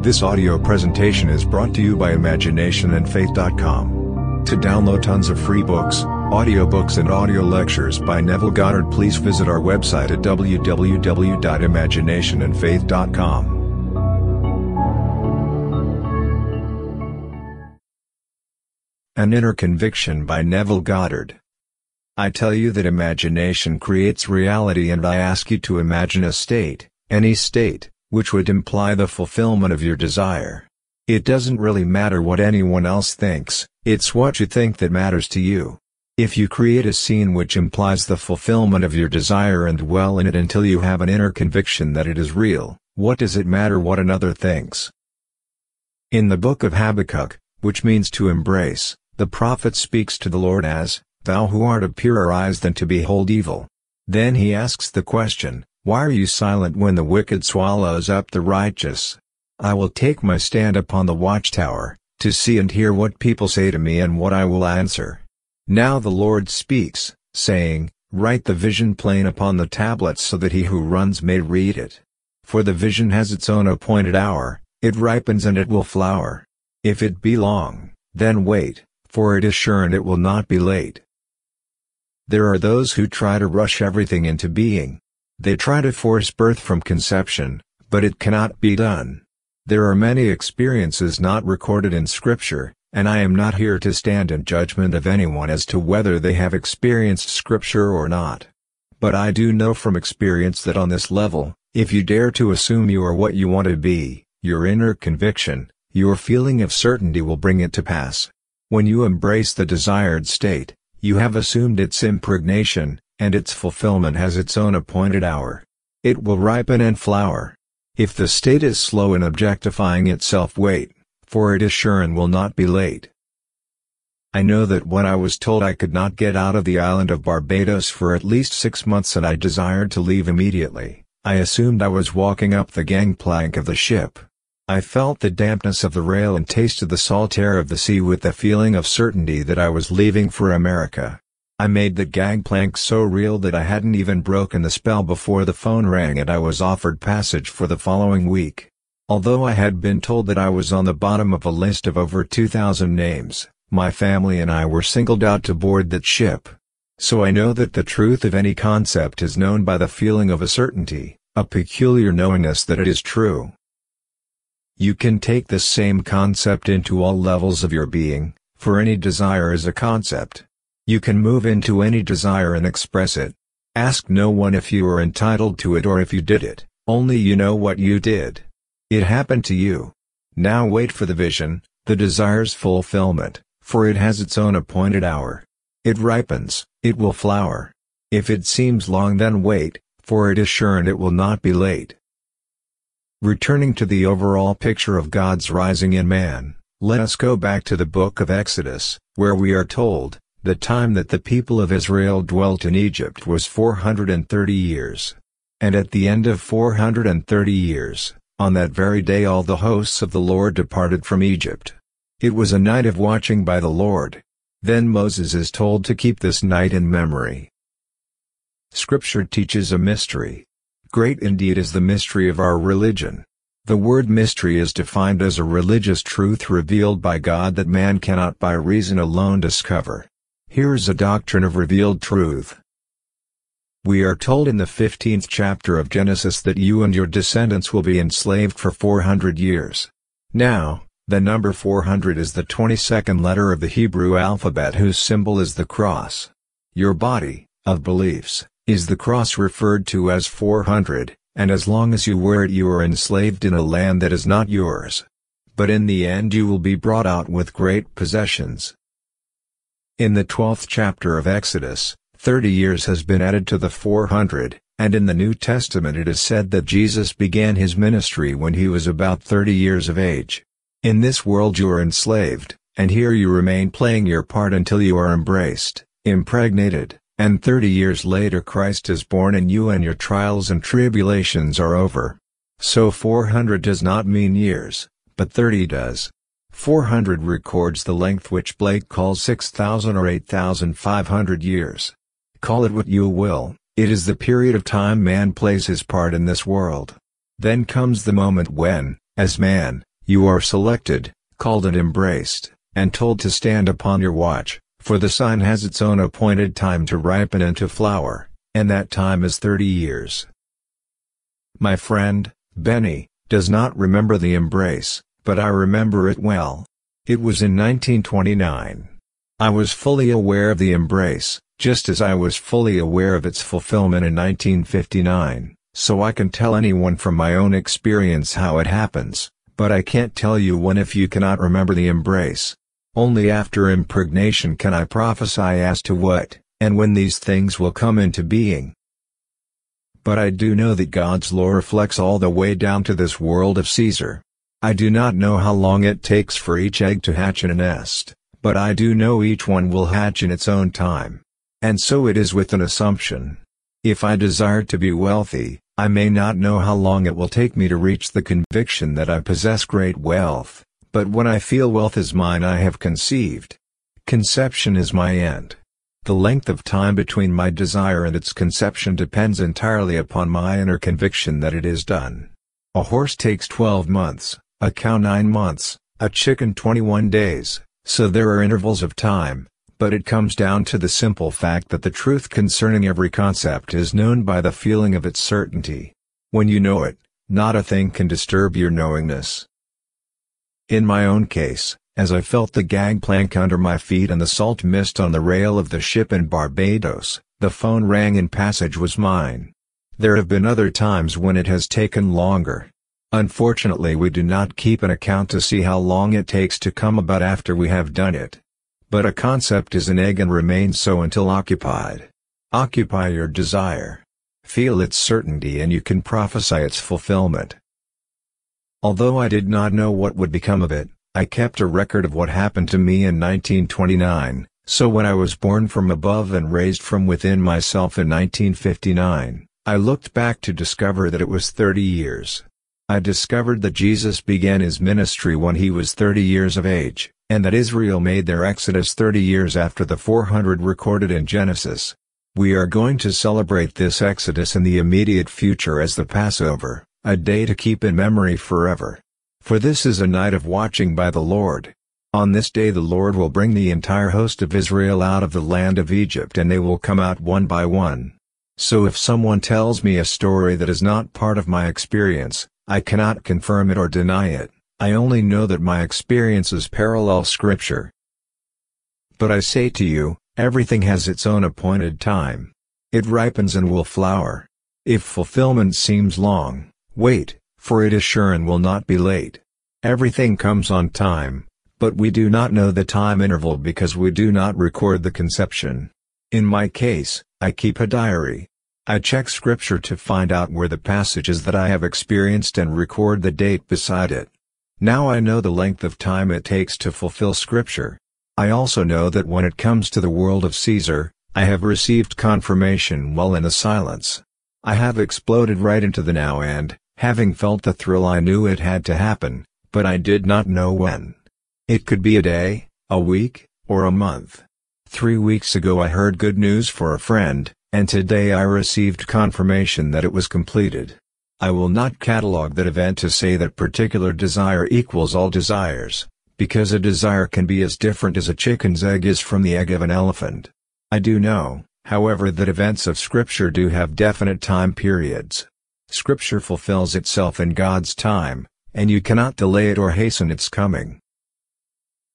This audio presentation is brought to you by ImaginationandFaith.com. To download tons of free books, audiobooks and audio lectures by Neville Goddard please visit our website at www.imaginationandfaith.com. An Inner Conviction by Neville Goddard I tell you that imagination creates reality and I ask you to imagine a state, any state, which would imply the fulfillment of your desire. It doesn't really matter what anyone else thinks, it's what you think that matters to you. If you create a scene which implies the fulfillment of your desire and dwell in it until you have an inner conviction that it is real, what does it matter what another thinks? In the book of Habakkuk, which means to embrace, the prophet speaks to the Lord as, Thou who art of purer eyes than to behold evil. Then he asks the question, why are you silent when the wicked swallows up the righteous? I will take my stand upon the watchtower, to see and hear what people say to me and what I will answer. Now the Lord speaks, saying, Write the vision plain upon the tablets so that he who runs may read it. For the vision has its own appointed hour, it ripens and it will flower. If it be long, then wait, for it is sure and it will not be late. There are those who try to rush everything into being, they try to force birth from conception, but it cannot be done. There are many experiences not recorded in Scripture, and I am not here to stand in judgment of anyone as to whether they have experienced Scripture or not. But I do know from experience that on this level, if you dare to assume you are what you want to be, your inner conviction, your feeling of certainty will bring it to pass. When you embrace the desired state, you have assumed its impregnation, and its fulfillment has its own appointed hour. It will ripen and flower. If the state is slow in objectifying itself wait, for it is sure and will not be late. I know that when I was told I could not get out of the island of Barbados for at least six months and I desired to leave immediately, I assumed I was walking up the gangplank of the ship. I felt the dampness of the rail and tasted the salt air of the sea with the feeling of certainty that I was leaving for America. I made the gangplank so real that I hadn't even broken the spell before the phone rang and I was offered passage for the following week. Although I had been told that I was on the bottom of a list of over 2,000 names, my family and I were singled out to board that ship. So I know that the truth of any concept is known by the feeling of a certainty, a peculiar knowingness that it is true. You can take this same concept into all levels of your being, for any desire is a concept. You can move into any desire and express it. Ask no one if you are entitled to it or if you did it, only you know what you did. It happened to you. Now wait for the vision, the desire's fulfillment, for it has its own appointed hour. It ripens, it will flower. If it seems long then wait, for it is sure and it will not be late. Returning to the overall picture of God's rising in man, let us go back to the book of Exodus, where we are told, the time that the people of Israel dwelt in Egypt was 430 years. And at the end of 430 years, on that very day all the hosts of the Lord departed from Egypt. It was a night of watching by the Lord. Then Moses is told to keep this night in memory. Scripture teaches a mystery. Great indeed is the mystery of our religion. The word mystery is defined as a religious truth revealed by God that man cannot by reason alone discover. Here is a doctrine of revealed truth. We are told in the 15th chapter of Genesis that you and your descendants will be enslaved for 400 years. Now, the number 400 is the 22nd letter of the Hebrew alphabet whose symbol is the cross. Your body, of beliefs, is the cross referred to as 400, and as long as you wear it you are enslaved in a land that is not yours. But in the end you will be brought out with great possessions. In the 12th chapter of Exodus, 30 years has been added to the 400, and in the New Testament it is said that Jesus began his ministry when he was about 30 years of age. In this world you are enslaved, and here you remain playing your part until you are embraced, impregnated, and 30 years later Christ is born in you and your trials and tribulations are over. So 400 does not mean years, but 30 does. 400 records the length which Blake calls 6,000 or 8,500 years. Call it what you will, it is the period of time man plays his part in this world. Then comes the moment when, as man, you are selected, called and embraced, and told to stand upon your watch, for the sign has its own appointed time to ripen and to flower, and that time is thirty years. My friend, Benny, does not remember the embrace, but I remember it well. It was in 1929. I was fully aware of the embrace, just as I was fully aware of its fulfillment in 1959, so I can tell anyone from my own experience how it happens, but I can't tell you when if you cannot remember the embrace. Only after impregnation can I prophesy as to what, and when these things will come into being. But I do know that God's law reflects all the way down to this world of Caesar. I do not know how long it takes for each egg to hatch in a nest, but I do know each one will hatch in its own time. And so it is with an assumption. If I desire to be wealthy, I may not know how long it will take me to reach the conviction that I possess great wealth, but when I feel wealth is mine I have conceived. Conception is my end. The length of time between my desire and its conception depends entirely upon my inner conviction that it is done. A horse takes 12 months, a cow 9 months, a chicken 21 days, so there are intervals of time, but it comes down to the simple fact that the truth concerning every concept is known by the feeling of its certainty. When you know it, not a thing can disturb your knowingness. In my own case, as I felt the gangplank under my feet and the salt mist on the rail of the ship in Barbados, the phone rang and passage was mine. There have been other times when it has taken longer. Unfortunately we do not keep an account to see how long it takes to come about after we have done it. But a concept is an egg and remains so until occupied. Occupy your desire. Feel its certainty and you can prophesy its fulfillment. Although I did not know what would become of it, I kept a record of what happened to me in 1929, so when I was born from above and raised from within myself in 1959, I looked back to discover that it was 30 years. I discovered that Jesus began his ministry when he was 30 years of age, and that Israel made their exodus 30 years after the 400 recorded in Genesis. We are going to celebrate this exodus in the immediate future as the Passover, a day to keep in memory forever. For this is a night of watching by the Lord. On this day the Lord will bring the entire host of Israel out of the land of Egypt and they will come out one by one. So if someone tells me a story that is not part of my experience, I cannot confirm it or deny it. I only know that my experiences parallel Scripture. But I say to you, everything has its own appointed time. It ripens and will flower. If fulfillment seems long, wait, for it is sure and will not be late. Everything comes on time, but we do not know the time interval because we do not record the conception. In my case, I keep a diary. I check scripture to find out where the passages that I have experienced and record the date beside it. Now I know the length of time it takes to fulfill Scripture. I also know that when it comes to the world of Caesar, I have received confirmation while in the silence. I have exploded right into the now and, having felt the thrill I knew it had to happen, but I did not know when. It could be a day, a week, or a month. Three weeks ago I heard good news for a friend, and today I received confirmation that it was completed. I will not catalog that event to say that particular desire equals all desires, because a desire can be as different as a chicken's egg is from the egg of an elephant. I do know, however that events of Scripture do have definite time periods. Scripture fulfills itself in God's time, and you cannot delay it or hasten its coming.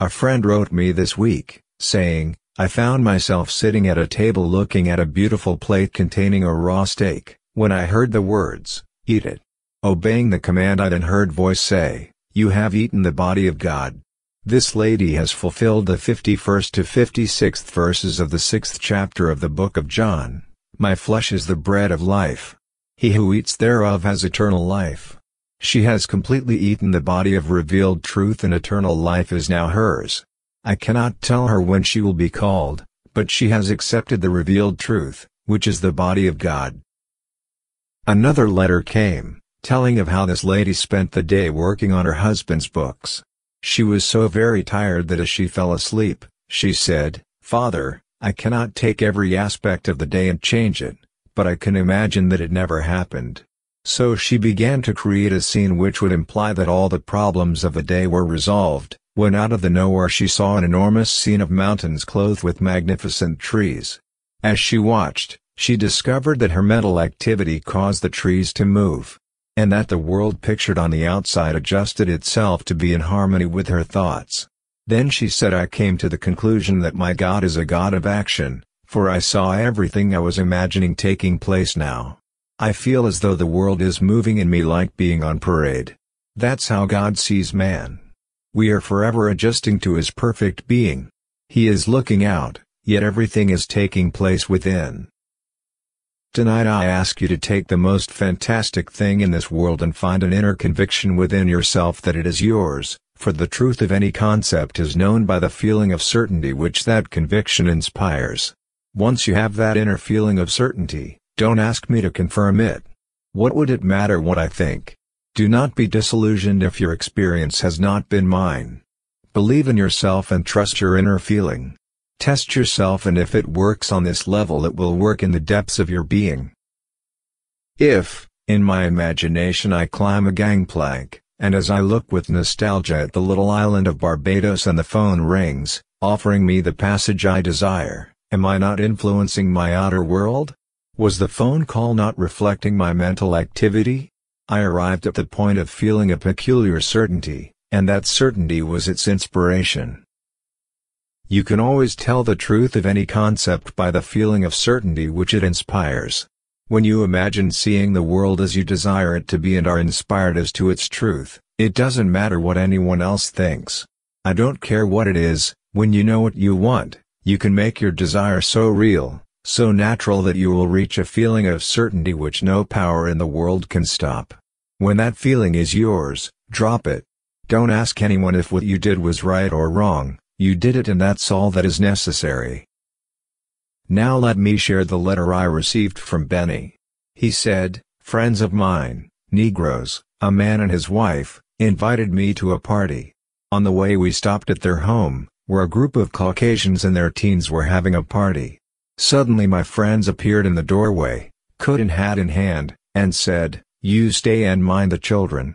A friend wrote me this week, saying, I found myself sitting at a table looking at a beautiful plate containing a raw steak, when I heard the words, Eat it. Obeying the command I then heard voice say, You have eaten the body of God. This lady has fulfilled the 51st to 56th verses of the 6th chapter of the book of John, My flesh is the bread of life. He who eats thereof has eternal life. She has completely eaten the body of revealed truth and eternal life is now hers. I cannot tell her when she will be called, but she has accepted the revealed truth, which is the body of God. Another letter came, telling of how this lady spent the day working on her husband's books. She was so very tired that as she fell asleep, she said, Father, I cannot take every aspect of the day and change it, but I can imagine that it never happened. So she began to create a scene which would imply that all the problems of the day were resolved, when out of the nowhere she saw an enormous scene of mountains clothed with magnificent trees. As she watched, she discovered that her mental activity caused the trees to move, and that the world pictured on the outside adjusted itself to be in harmony with her thoughts. Then she said I came to the conclusion that my God is a God of action, for I saw everything I was imagining taking place now. I feel as though the world is moving in me like being on parade. That's how God sees man. We are forever adjusting to his perfect being. He is looking out, yet everything is taking place within. Tonight I ask you to take the most fantastic thing in this world and find an inner conviction within yourself that it is yours, for the truth of any concept is known by the feeling of certainty which that conviction inspires. Once you have that inner feeling of certainty, don't ask me to confirm it. What would it matter what I think? Do not be disillusioned if your experience has not been mine. Believe in yourself and trust your inner feeling. Test yourself and if it works on this level it will work in the depths of your being. If, in my imagination I climb a gangplank, and as I look with nostalgia at the little island of Barbados and the phone rings, offering me the passage I desire, am I not influencing my outer world? Was the phone call not reflecting my mental activity? I arrived at the point of feeling a peculiar certainty, and that certainty was its inspiration. You can always tell the truth of any concept by the feeling of certainty which it inspires. When you imagine seeing the world as you desire it to be and are inspired as to its truth, it doesn't matter what anyone else thinks. I don't care what it is, when you know what you want, you can make your desire so real, so natural that you will reach a feeling of certainty which no power in the world can stop. When that feeling is yours, drop it. Don't ask anyone if what you did was right or wrong, you did it and that's all that is necessary. Now let me share the letter I received from Benny. He said, Friends of mine, Negroes, a man and his wife, invited me to a party. On the way we stopped at their home, where a group of Caucasians and their teens were having a party. Suddenly my friends appeared in the doorway, coat and hat in hand, and said, You stay and mind the children.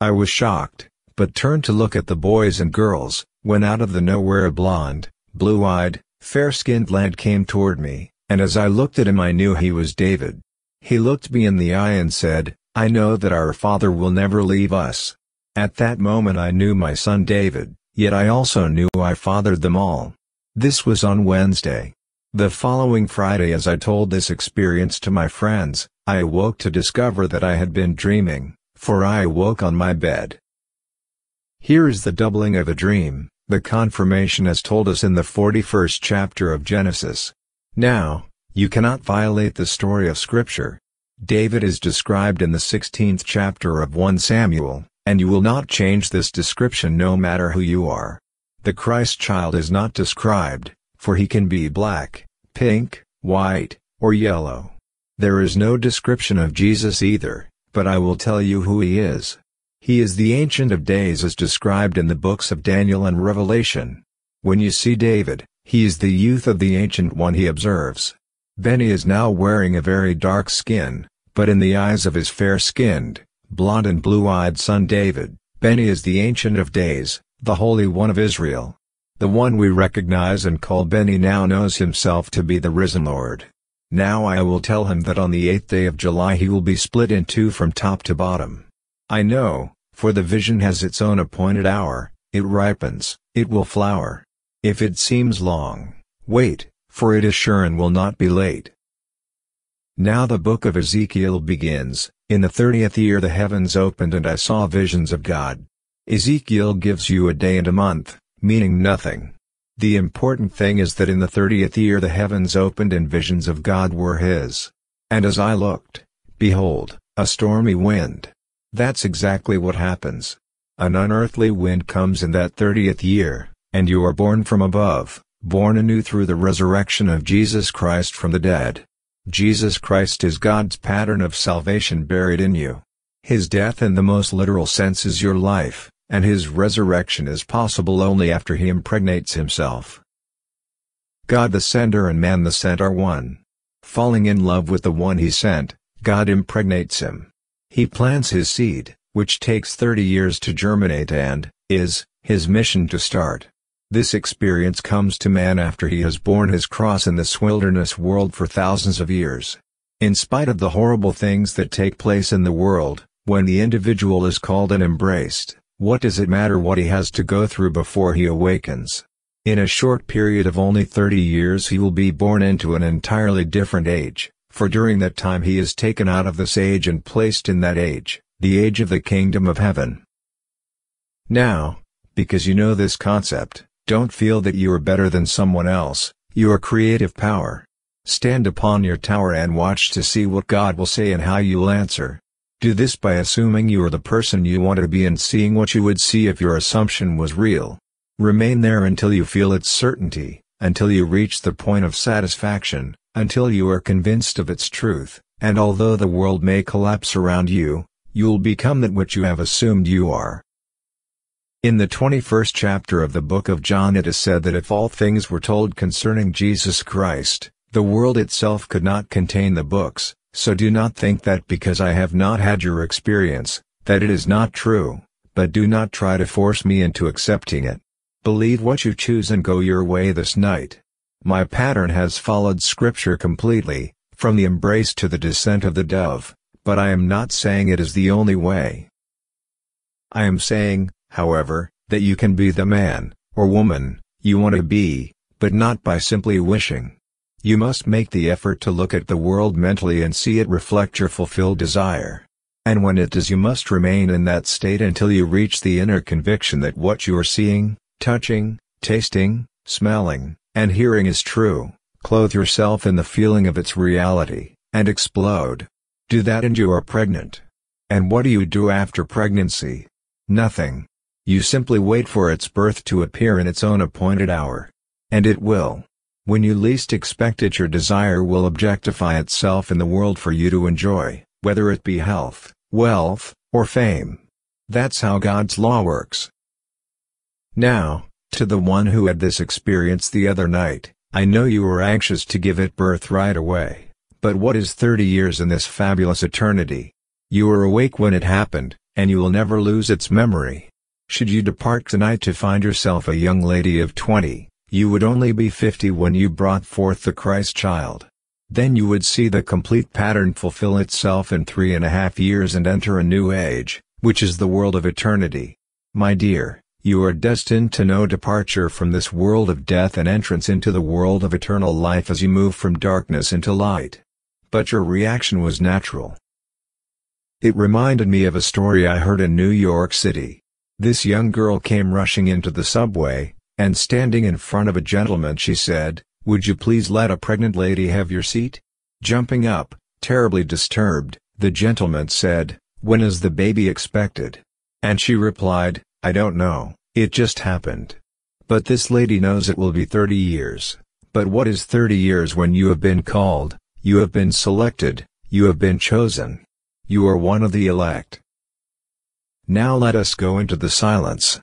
I was shocked, but turned to look at the boys and girls, when out of the nowhere a blond, blue-eyed, fair-skinned lad came toward me, and as I looked at him I knew he was David. He looked me in the eye and said, I know that our father will never leave us. At that moment I knew my son David, yet I also knew I fathered them all. This was on Wednesday. The following Friday as I told this experience to my friends, I awoke to discover that I had been dreaming, for I awoke on my bed. Here is the doubling of a dream, the confirmation as told us in the 41st chapter of Genesis. Now, you cannot violate the story of Scripture. David is described in the 16th chapter of 1 Samuel, and you will not change this description no matter who you are. The Christ child is not described, for he can be black, pink, white, or yellow. There is no description of Jesus either, but I will tell you who he is. He is the Ancient of Days as described in the books of Daniel and Revelation. When you see David, he is the youth of the Ancient One he observes. Benny is now wearing a very dark skin, but in the eyes of his fair-skinned, blond and blue-eyed son David, Benny is the Ancient of Days, the Holy One of Israel. The one we recognize and call Benny now knows himself to be the risen Lord. Now I will tell him that on the eighth day of July he will be split in two from top to bottom. I know, for the vision has its own appointed hour, it ripens, it will flower. If it seems long, wait, for it is sure and will not be late. Now the book of Ezekiel begins, in the thirtieth year the heavens opened and I saw visions of God. Ezekiel gives you a day and a month, meaning nothing. The important thing is that in the thirtieth year the heavens opened and visions of God were his. And as I looked, behold, a stormy wind. That's exactly what happens. An unearthly wind comes in that thirtieth year, and you are born from above, born anew through the resurrection of Jesus Christ from the dead. Jesus Christ is God's pattern of salvation buried in you. His death in the most literal sense is your life and his resurrection is possible only after he impregnates himself. God the sender and man the sent are one. Falling in love with the one he sent, God impregnates him. He plants his seed, which takes 30 years to germinate and, is, his mission to start. This experience comes to man after he has borne his cross in this wilderness world for thousands of years. In spite of the horrible things that take place in the world, when the individual is called and embraced, what does it matter what he has to go through before he awakens? In a short period of only 30 years he will be born into an entirely different age, for during that time he is taken out of this age and placed in that age, the age of the kingdom of heaven. Now, because you know this concept, don't feel that you are better than someone else, your creative power. Stand upon your tower and watch to see what God will say and how you'll answer. Do this by assuming you are the person you want to be and seeing what you would see if your assumption was real. Remain there until you feel its certainty, until you reach the point of satisfaction, until you are convinced of its truth, and although the world may collapse around you, you'll become that which you have assumed you are. In the 21st chapter of the book of John it is said that if all things were told concerning Jesus Christ, the world itself could not contain the books, so do not think that because I have not had your experience, that it is not true, but do not try to force me into accepting it. Believe what you choose and go your way this night. My pattern has followed scripture completely, from the embrace to the descent of the dove, but I am not saying it is the only way. I am saying, however, that you can be the man, or woman, you want to be, but not by simply wishing. You must make the effort to look at the world mentally and see it reflect your fulfilled desire. And when it does you must remain in that state until you reach the inner conviction that what you are seeing, touching, tasting, smelling, and hearing is true, clothe yourself in the feeling of its reality, and explode. Do that and you are pregnant. And what do you do after pregnancy? Nothing. You simply wait for its birth to appear in its own appointed hour. And it will. When you least expect it your desire will objectify itself in the world for you to enjoy, whether it be health, wealth, or fame. That's how God's law works. Now, to the one who had this experience the other night, I know you were anxious to give it birth right away, but what is 30 years in this fabulous eternity? You were awake when it happened, and you will never lose its memory. Should you depart tonight to find yourself a young lady of 20, you would only be 50 when you brought forth the Christ child. Then you would see the complete pattern fulfill itself in three and a half years and enter a new age, which is the world of eternity. My dear, you are destined to know departure from this world of death and entrance into the world of eternal life as you move from darkness into light. But your reaction was natural. It reminded me of a story I heard in New York City. This young girl came rushing into the subway, and standing in front of a gentleman she said, Would you please let a pregnant lady have your seat? Jumping up, terribly disturbed, the gentleman said, When is the baby expected? And she replied, I don't know, it just happened. But this lady knows it will be 30 years. But what is 30 years when you have been called, you have been selected, you have been chosen? You are one of the elect. Now let us go into the silence.